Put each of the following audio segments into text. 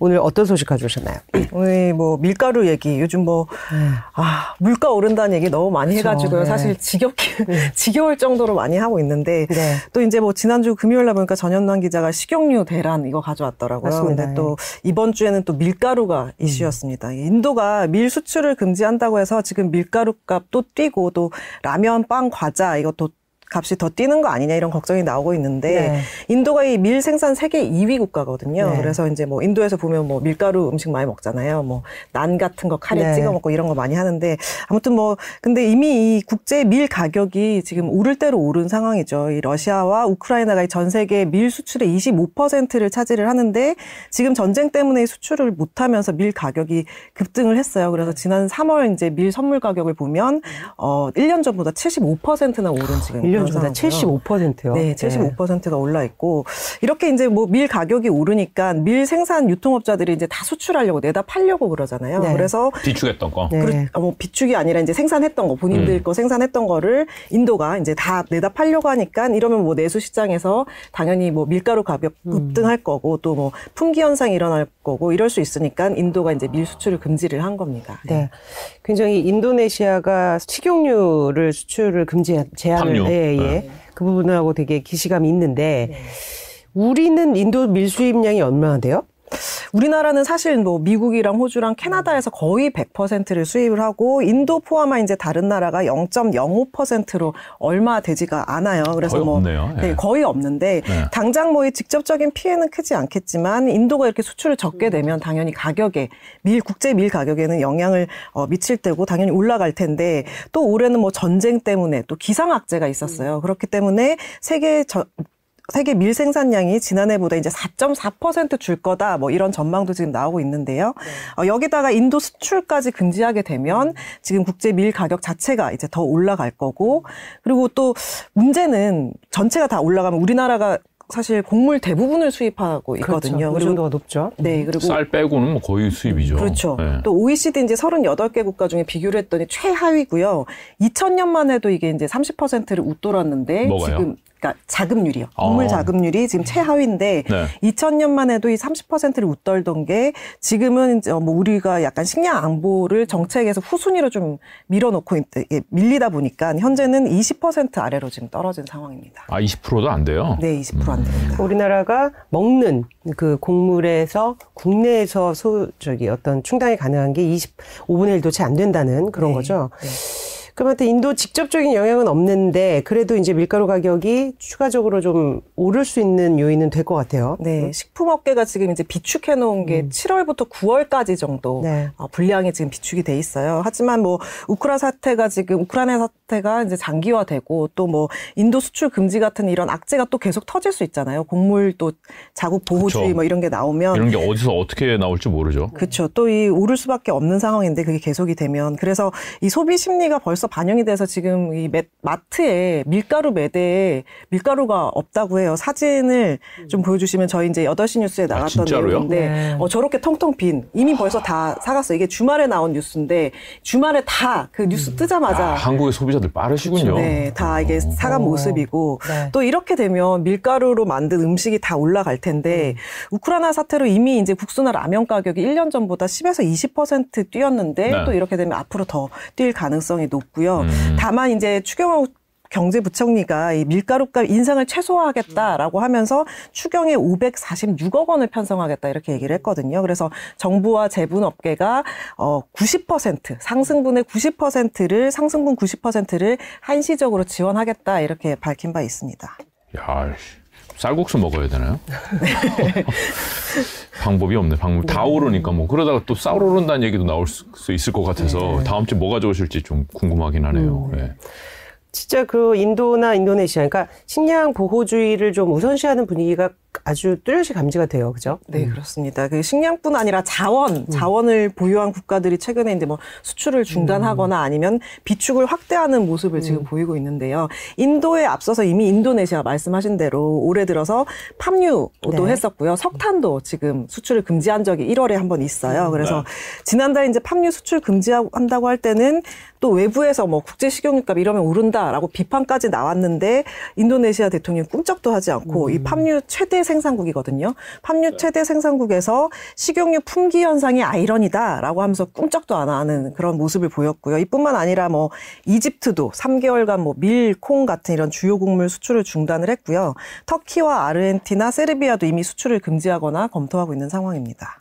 오늘 어떤 소식 가져오셨나요? 오늘 뭐 밀가루 얘기 요즘 뭐 아, 물가 오른다는 얘기 너무 많이 그렇죠. 해가지고요. 네. 사실 지겹게 지겨울 정도로 많이 하고 있는데 네. 또 이제 뭐 지난주 금요일 날 보니까 전현남 기자가 식용유 대란 이거 가져왔더라고요. 맞습니다. 근데 또 이번 주에는 또 밀가루가 이슈였습니다. 인도가 밀 수출을 금지한다고 해서 지금 밀가루 값도 뛰고 또 라면, 빵, 과자 이것도 값이 더 뛰는 거 아니냐 이런 걱정이 나오고 있는데 네. 인도가 이 밀 생산 세계 2위 국가거든요. 네. 그래서 이제 뭐 인도에서 보면 뭐 밀가루 음식 많이 먹잖아요. 뭐 난 같은 거 카레 네. 찍어 먹고 이런 거 많이 하는데 아무튼 뭐 근데 이미 이 국제 밀 가격이 지금 오를 대로 오른 상황이죠. 이 러시아와 우크라이나가 이전 세계 밀 수출의 25%를 차지를 하는데 지금 전쟁 때문에 수출을 못 하면서 밀 가격이 급등을 했어요. 그래서 지난 3월 이제 밀 선물 가격을 보면 어 1년 전보다 75%나 오른 지금 1년 그런 전보다 상황이고요. 75%요. 네, 75%가 올라 있고 이렇게 이제 뭐 밀 가격이 오르니까 밀 생산 유통업자들이 이제 다 수출하려고 내다 팔려고 그러잖아요. 네. 그래서 비축했던 거. 네. 그렇- 아, 뭐 비축이 아니라 이제 생산했던 거 본인들 음. 거 생산했던 거를 인도가 이제 다 내다 팔려고 하니까 이러면 뭐 내수 시장에서 당연히 뭐 밀가루 가격 음. 급등할 거고 또 뭐 품귀 현상이 일어날 거고 이럴 수 있으니까 인도가 이제 밀 수출을 금지를 한 겁니다. 네. 굉장히 인도네시아가 식용유를 수출을 금지 제한을 함유. 예, 예. 네. 그 부분하고 되게 기시감이 있는데 우리는 인도 밀 수입량이 얼마나 돼요? 우리나라는 사실 뭐 미국이랑 호주랑 캐나다에서 거의 100%를 수입을 하고 인도 포함한 이제 다른 나라가 0.05%로 얼마 되지가 않아요. 그래서 거의 뭐 없네요. 예. 네, 거의 없는데 네. 당장 뭐 이 직접적인 피해는 크지 않겠지만 인도가 이렇게 수출을 적게 되면 당연히 가격에 밀 국제 밀 가격에는 영향을 어, 미칠 테고 당연히 올라갈 텐데 또 올해는 뭐 전쟁 때문에 또 기상 악재가 있었어요. 그렇기 때문에 세계 저, 세계 밀 생산량이 지난해보다 이제 4.4%줄 거다 뭐 이런 전망도 지금 나오고 있는데요. 어, 여기다가 인도 수출까지 금지하게 되면 지금 국제 밀 가격 자체가 이제 더 올라갈 거고 그리고 또 문제는 전체가 다 올라가면 우리나라가 사실 곡물 대부분을 수입하고 있거든요. 그렇죠. 그 그리고 정도가 높죠. 네 그리고 쌀 빼고는 뭐 거의 수입이죠. 그렇죠. 예. 또 OECD 이제 38개 국가 중에 비교를 했더니 최하위고요. 2000년만 해도 이게 이제 30%를 웃돌았는데 뭐가요? 지금 그러니까 자급률이요. 곡물 어. 자급률이 지금 최하위인데 네. 2000년만 해도 이 30%를 웃돌던 게 지금은 이제 뭐 우리가 약간 식량 안보를 정책에서 후순위로 좀 밀어놓고 밀리다 보니까 현재는 20% 아래로 지금 떨어진 상황입니다. 아 20%도 안 돼요. 네, 20%안 됩니다. 우리나라가 먹는 그 곡물에서 국내에서 소 저기 어떤 충당이 가능한 게 25분의 1도 채 안 된다는 그런 네, 거죠. 네. 그러면 인도 직접적인 영향은 없는데 그래도 이제 밀가루 가격이 추가적으로 좀 오를 수 있는 요인은 될 것 같아요. 네, 식품업계가 지금 이제 비축해 놓은 게 7월부터 9월까지 정도 음. 네. 어, 분량이 지금 비축이 돼 있어요. 하지만 뭐 우크라 사태가 지금 우크라이나 사태가 이제 장기화되고 또 뭐 인도 수출 금지 같은 이런 악재가 또 계속 터질 수 있잖아요. 곡물 또 자국 보호주의 그쵸. 뭐 이런 게 나오면 이런 게 어디서 어떻게 나올지 모르죠. 그렇죠. 또 이 오를 수밖에 없는 상황인데 그게 계속이 되면 그래서 이 소비 심리가 벌써 반영이 돼서 지금 이 매- 마트에 밀가루 매대에 밀가루가 없다고 해요. 사진을 좀 보여주시면 저희 이제 8시 뉴스에 나갔던 진짜로요? 내용인데 네. 어, 저렇게 텅텅 빈 이미 벌써 다 사갔어요. 이게 주말에 나온 뉴스인데 주말에 다 그 뉴스 뜨자마자 아, 한국의 소비자들 빠르시군요. 네, 다 이게 사간 어. 모습이고 네. 또 이렇게 되면 밀가루로 만든 음식이 다 올라갈 텐데 우크라이나 사태로 이미 이제 국수나 라면 가격이 1년 전보다 10에서 20% 뛰었는데 네. 또 이렇게 되면 앞으로 더 뛸 가능성이 높고 요. 음. 다만 이제 추경호 경제부총리가 이 밀가루값 인상을 최소화하겠다라고 하면서 추경에 546억 원을 편성하겠다 이렇게 얘기를 했거든요. 그래서 정부와 제분업계가 어 90% 상승분의 90%를 상승분 90%를 한시적으로 지원하겠다 이렇게 밝힌 바 있습니다. 야, 씨, 쌀국수 먹어야 되나요? 방법이 없네. 방법 다 오르니까 뭐 그러다가 또쌀 오른다는 얘기도 나올 수, 수 있을 것 같아서 다음 주에 뭐가 좋으실지 좀 궁금하긴 하네요. 예. 진짜 그 인도나 인도네시아, 그러니까 식량 보호주의를 좀 우선시하는 분위기가 아주 뚜렷이 감지가 돼요, 그죠? 네, 그렇습니다. 그 식량뿐 아니라 자원, 자원을 보유한 국가들이 최근에 이제 뭐 수출을 중단하거나 아니면 비축을 확대하는 모습을 지금 보이고 있는데요. 인도에 앞서서 이미 인도네시아 말씀하신 대로 올해 들어서 팜유도 네. 했었고요. 석탄도 지금 수출을 금지한 적이 1월에 한 번 있어요. 그래서 지난달 이제 팜유 수출 금지한다고 할 때는 또 외부에서 뭐 국제 식용유값 이러면 오른다라고 비판까지 나왔는데 인도네시아 대통령이 꿈쩍도 하지 않고 이 팜유 최대 최대 생산국이거든요. 팜유 최대 생산국에서 식용유 품귀 현상이 아이러니다라고 하면서 꿈쩍도 안 하는 그런 모습을 보였고요. 이뿐만 아니라 뭐 이집트도 3개월간 뭐 밀, 콩 같은 이런 주요 곡물 수출을 중단을 했고요. 터키와 아르헨티나, 세르비아도 이미 수출을 금지하거나 검토하고 있는 상황입니다.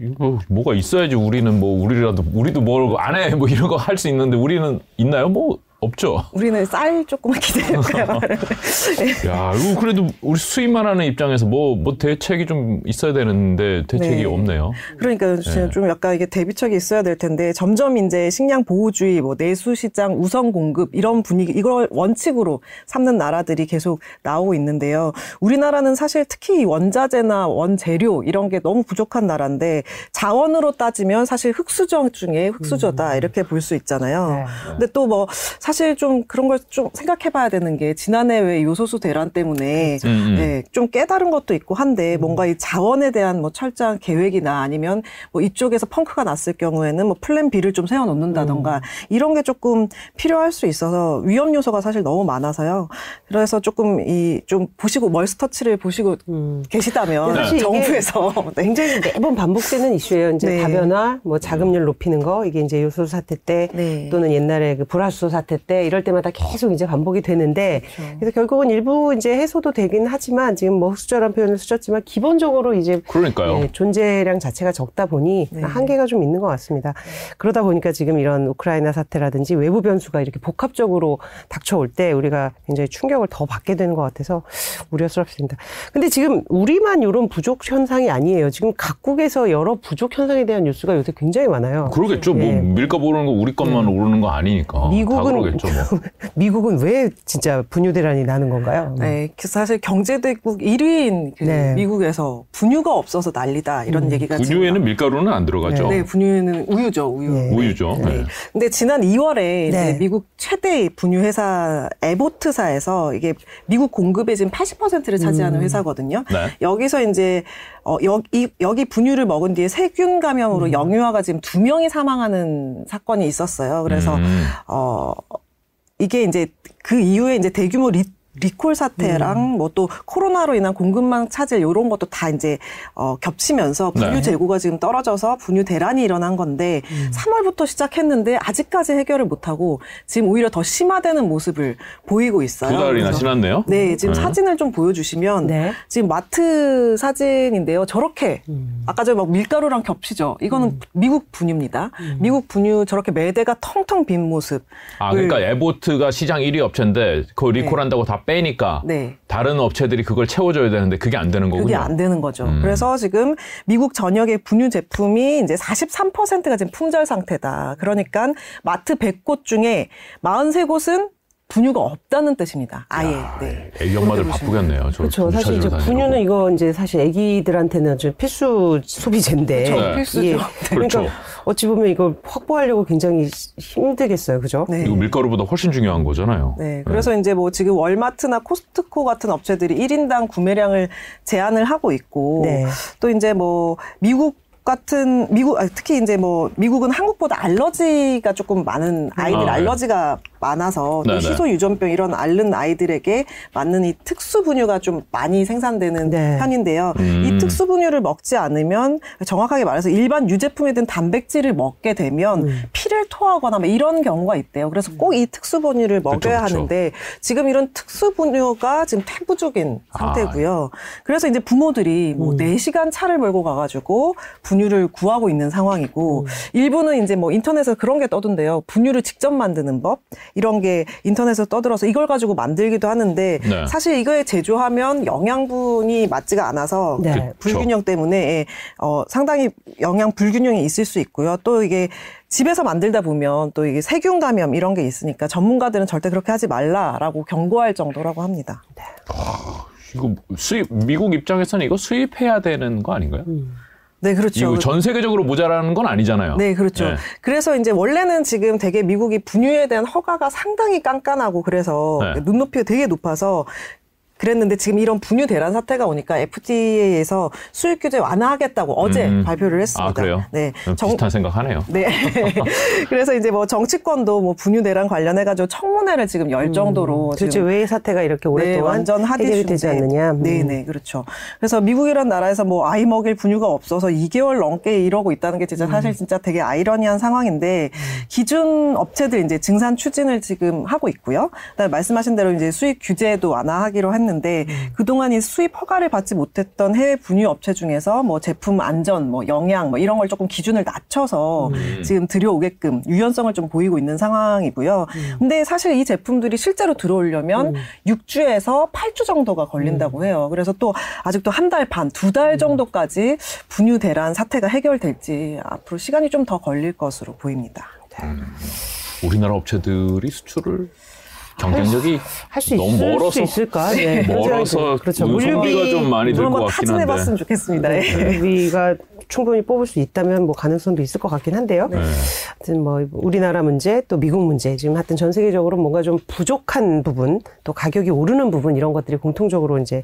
이거 뭐가 있어야지 우리는 뭐 우리라도 우리도 뭘 안 해 뭐 이런 거 할 수 있는데 우리는 있나요? 뭐 없죠. 우리는 쌀 조금만 기다릴까요? 야, 이거 그래도 우리 수입만 하는 입장에서 뭐, 뭐 대책이 좀 있어야 되는데 대책이 네. 없네요. 그러니까 네. 좀 약간 이게 대비책이 있어야 될 텐데 점점 이제 식량 보호주의, 뭐 내수 시장 우선 공급 이런 분위기 이걸 원칙으로 삼는 나라들이 계속 나오고 있는데요. 우리나라는 사실 특히 이 원자재나 원재료 이런 게 너무 부족한 나라인데 자원으로 따지면 사실 흑수저 중에 흑수저다 이렇게 볼 수 있잖아요. 네. 근데 또 뭐 사실 좀 그런 걸 좀 생각해봐야 되는 게 지난해 왜 요소수 대란 때문에 음, 음. 네, 좀 깨달은 것도 있고 한데 뭔가 이 자원에 대한 뭐 철저한 계획이나 아니면 뭐 이쪽에서 펑크가 났을 경우에는 뭐 plan B를 좀 세워놓는다던가 이런 게 조금 필요할 수 있어서 위험 요소가 사실 너무 많아서요. 그래서 조금 이 좀 보시고 멀스터치를 보시고 계시다면 사실 정부에서 네. 굉장히 매번 반복되는 이슈예요. 이제 네. 다변화, 뭐 자급률 높이는 거 이게 이제 요소수 사태 때 네. 또는 옛날에 그 불화수소 사태 때 이럴 때마다 계속 이제 반복이 되는데 그렇죠. 그래서 결국은 일부 이제 해소도 되긴 하지만 지금 뭐 흙수저란 표현을 쓰셨지만 기본적으로 이제 그러니까요. 예, 존재량 자체가 적다 보니 네. 한계가 좀 있는 것 같습니다. 그러다 보니까 지금 이런 우크라이나 사태라든지 외부 변수가 이렇게 복합적으로 닥쳐올 때 우리가 굉장히 충격을 더 받게 되는 것 같아서 우려스럽습니다. 근데 지금 우리만 이런 부족 현상이 아니에요. 지금 각국에서 여러 부족 현상에 대한 뉴스가 요새 굉장히 많아요. 그러겠죠. 뭐 예. 밀값 오르는 거 우리 것만 오르는 거 아니니까. 다 미국은 그러겠죠. 뭐. 미국은 왜 진짜 분유 대란이 나는 건가요? 네, 그 사실 경제대국 1위인 그 네. 미국에서 분유가 없어서 난리다 이런 얘기가 지금 분유에는 밀가루는 안 들어가죠. 네, 분유는 우유죠, 우유. 네. 우유죠. 네. 근데 지난 2월에 이제 네. 미국 최대 분유 회사 에보트사에서 이게 미국 공급의 지금 80%를 차지하는 회사거든요. 네. 여기서 이제 어 여기 여기 분유를 먹은 뒤에 세균 감염으로 영유아가 지금 두 명이 사망하는 사건이 있었어요. 그래서 음. 어 이게 이제 그 이후에 이제 대규모 리 리콜 사태랑 음. 뭐또 코로나로 인한 공급망 차질 요런 것도 다 이제 어 겹치면서 분유 네. 재고가 지금 떨어져서 분유 대란이 일어난 건데 음. 3월부터 시작했는데 아직까지 해결을 못 하고 지금 오히려 더 심화되는 모습을 보이고 있어요. 두 달이나 지났네요. 네, 지금 사진을 좀 보여주시면 네. 지금 마트 사진인데요. 저렇게 음. 아까 저막 밀가루랑 겹치죠. 이거는 미국 분유입니다. 음. 미국 분유 저렇게 매대가 텅텅 빈 모습. 아, 그러니까 에보트가 시장 1위 업체인데 그거 리콜한다고 다 빼니까 네. 다른 업체들이 그걸 채워줘야 되는데 그게 안 되는 거군요. 그게 안 되는 거죠. 음. 그래서 지금 미국 전역의 분유 제품이 이제 43%가 지금 품절 상태다. 그러니까 마트 100곳 중에 43곳은 분유가 없다는 뜻입니다. 아예. 네. 애기 엄마들 바쁘겠네요. 저 그렇죠. 사실 이제. 분유는 이거 이제 사실 아기들한테는 아주 필수 소비재인데. 그렇죠. 네. 필수죠. 예. 네. 그러니까 그렇죠. 어찌 보면 이걸 확보하려고 굉장히 힘들겠어요. 그죠? 네. 이거 밀가루보다 훨씬 중요한 거잖아요. 네. 그래서 이제 뭐 지금 월마트나 코스트코 같은 업체들이 1인당 구매량을 제한을 하고 있고 네. 또 이제 뭐 미국 같은 미국 아, 특히 이제 뭐 미국은 한국보다 알러지가 조금 많은 아이들 아, 네. 알러지가 많아서 또 네네. 희소 유전병 이런 앓는 아이들에게 맞는 이 특수 분유가 좀 많이 생산되는 네. 편인데요. 음. 이 특수 분유를 먹지 않으면 정확하게 말해서 일반 유제품이든 단백질을 먹게 되면 음. 피를 토하거나 뭐 이런 경우가 있대요. 그래서 꼭 이 특수 분유를 먹어야 그쵸, 그쵸. 하는데 지금 이런 특수 분유가 지금 태부족인 아. 상태고요. 그래서 이제 부모들이 뭐 음. 4시간 차를 몰고 가가지고 분 유를 구하고 있는 상황이고 음. 일부는 이제 뭐 인터넷에 그런 게 떠던데요. 분유를 직접 만드는 법 이런 게 인터넷에서 떠들어서 이걸 가지고 만들기도 하는데 네. 사실 이거에 제조하면 영양분이 맞지가 않아서 네. 불균형 때문에 예, 어, 상당히 영양 불균형이 있을 수 있고요. 또 이게 집에서 만들다 보면 또 이게 세균 감염 이런 게 있으니까 전문가들은 절대 그렇게 하지 말라라고 경고할 정도라고 합니다. 이거 수입 미국 입장에서는 이거 수입해야 되는 거 아닌가요? 네, 그렇죠. 전 세계적으로 모자라는 건 아니잖아요. 네, 그렇죠. 네. 그래서 이제 원래는 지금 되게 미국이 분유에 대한 허가가 상당히 깐깐하고 그래서 네. 눈높이가 되게 높아서 그랬는데 지금 이런 분유 대란 사태가 오니까 FTA에서 수입 규제 완화하겠다고 어제 음. 발표를 했습니다. 아 그래요? 네. 정- 비슷한 생각하네요. 네. 그래서 이제 뭐 정치권도 뭐 분유 대란 관련해 가지고 청문회를 지금 열 정도로 도대체 지금 왜 사태가 이렇게 네, 오랫동안 완전 핫 해결이. 되지 않느냐. 음. 네, 네, 그렇죠. 그래서 미국이란 나라에서 뭐 아이 먹일 분유가 없어서 2개월 넘게 이러고 있다는 게 음. 진짜 사실 진짜 되게 아이러니한 상황인데 기준 업체들 이제 증산 추진을 지금 하고 있고요. 그다음에 말씀하신 대로 이제 수입 규제도 완화하기로 했는데 음. 그동안 이 수입 허가를 받지 못했던 해외 분유 업체 중에서 뭐 제품 안전, 뭐 영양 뭐 이런 걸 조금 기준을 낮춰서 음. 지금 들여오게끔 유연성을 좀 보이고 있는 상황이고요. 음. 근데 사실 이 제품들이 실제로 들어오려면 6주에서 8주 정도가 걸린다고 해요. 그래서 또 아직도 한 달 반, 두 달 정도까지 분유 대란 사태가 해결될지 앞으로 시간이 좀 더 걸릴 것으로 보입니다. 우리나라 업체들이 수출을 경쟁력이 할 수 너무 있을 멀어서 수 있을까? 네. 멀어서 그렇죠. 그 소비가 좀 많이 들 것 같긴 한데. 타진해봤으면 좋겠습니다. 예. 우리가 충분히 뽑을 수 있다면 뭐 가능성도 있을 것 같긴 한데요. 네. 하여튼 뭐 우리나라 문제 또 미국 문제 지금 하여튼 전 세계적으로 뭔가 좀 부족한 부분 또 가격이 오르는 부분 이런 것들이 공통적으로 이제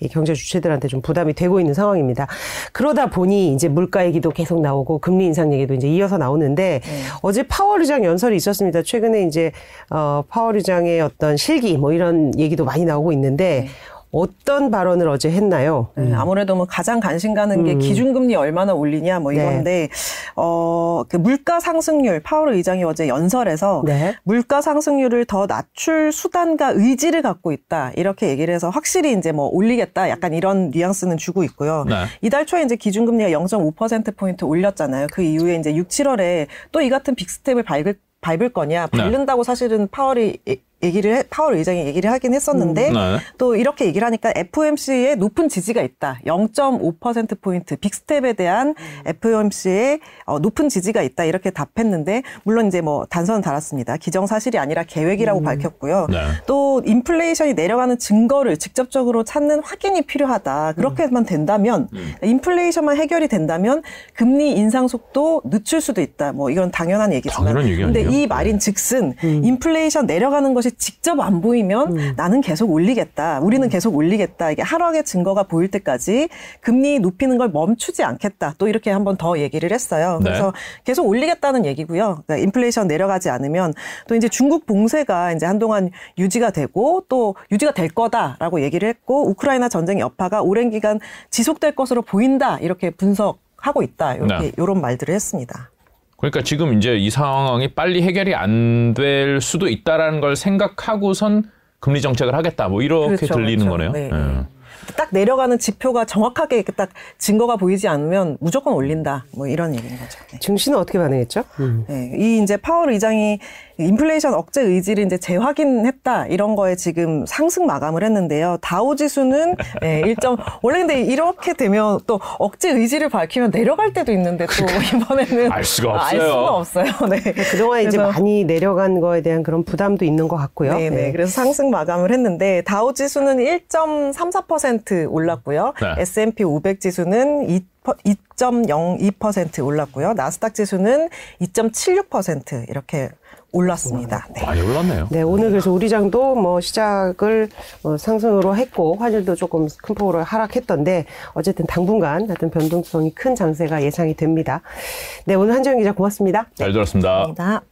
이 경제 주체들한테 좀 부담이 되고 있는 상황입니다. 그러다 보니 이제 물가 얘기도 계속 나오고 금리 인상 얘기도 이제 이어서 나오는데 어제 파월 의장 연설이 있었습니다. 최근에 이제 어 파월 의장의 어떤 실기 뭐 이런 얘기도 많이 나오고 있는데 어떤 발언을 어제 했나요? 네, 아무래도 뭐 가장 관심 가는 게 기준금리 얼마나 올리냐 뭐 음. 네. 이건데 어, 그 물가 상승률 파월 의장이 어제 연설에서 네. 물가 상승률을 더 낮출 수단과 의지를 갖고 있다 이렇게 얘기를 해서 확실히 이제 뭐 올리겠다 약간 이런 뉘앙스는 주고 있고요. 네. 이달 초에 이제 기준금리가 0.5% 포인트 올렸잖아요. 그 이후에 이제 6, 7월에 또 이 같은 빅스텝을 밟을 밟을 거냐 네. 밟는다고 사실은 파월이 예- 얘기를 해, 파월 의장이 얘기를 하긴 했었는데 음, 네. 또 이렇게 얘기를 하니까 FOMC에 높은 지지가 있다. 0.5% 포인트 빅스텝에 대한 FOMC에 어, 높은 지지가 있다. 이렇게 답했는데 물론 이제 뭐 단서는 달았습니다. 기정 사실이 아니라 계획이라고 밝혔고요. 네. 또 인플레이션이 내려가는 증거를 직접적으로 찾는 확인이 필요하다. 그렇게만 된다면 음. 인플레이션만 해결이 된다면 금리 인상 속도 늦출 수도 있다. 뭐 이건 당연한 얘기지만 당연한 얘기 근데 아니에요? 이 말인 즉슨 인플레이션 내려가는 것이 직접 안 보이면 나는 계속 올리겠다. 우리는 계속 올리겠다. 이게 하락의 증거가 보일 때까지 금리 높이는 걸 멈추지 않겠다. 또 이렇게 한번 더 얘기를 했어요. 네. 그래서 계속 올리겠다는 얘기고요. 그러니까 인플레이션 내려가지 않으면 또 이제 중국 봉쇄가 이제 한동안 유지가 되고 또 유지가 될 거다라고 얘기를 했고 우크라이나 전쟁 여파가 오랜 기간 지속될 것으로 보인다. 이렇게 분석 하고 있다. 이렇게 네. 이런 말들을 했습니다. 그러니까 지금 이제 이 상황이 빨리 해결이 안 될 수도 있다라는 걸 생각하고선 금리 정책을 하겠다. 뭐 이렇게 그렇죠, 들리는 그렇죠. 거네요. 네. 예. 딱 내려가는 지표가 정확하게 딱 증거가 보이지 않으면 무조건 올린다. 뭐 이런 얘기인 거죠. 네. 증시는 어떻게 반응했죠? 네, 이 이제 파월 의장이 인플레이션 억제 의지를 이제 재확인했다 이런 거에 지금 상승 마감을 했는데요. 다우 지수는 네, 1점 원래 근데 이렇게 되면 또 억제 의지를 밝히면 내려갈 때도 있는데 또 이번에는 알 수가 아, 알 없어요. 수가 없어요. 네. 그동안 이제 많이 내려간 거에 대한 그런 부담도 있는 것 같고요. 네, 네. 그래서 상승 마감을 했는데 다우 지수는 1.34% 올랐고요. 네. S&P 500 지수는 2 2.02% 올랐고요. 나스닥 지수는 2.76% 이렇게 올랐습니다. 네. 많이 올랐네요. 네, 오늘 그래서 우리장도 뭐 시작을 뭐 상승으로 했고 환율도 조금 큰 폭으로 하락했던데 어쨌든 당분간 하여튼 변동성이 큰 장세가 예상이 됩니다. 네, 오늘 한정 기자 고맙습니다. 잘 들었습니다. 감사합니다.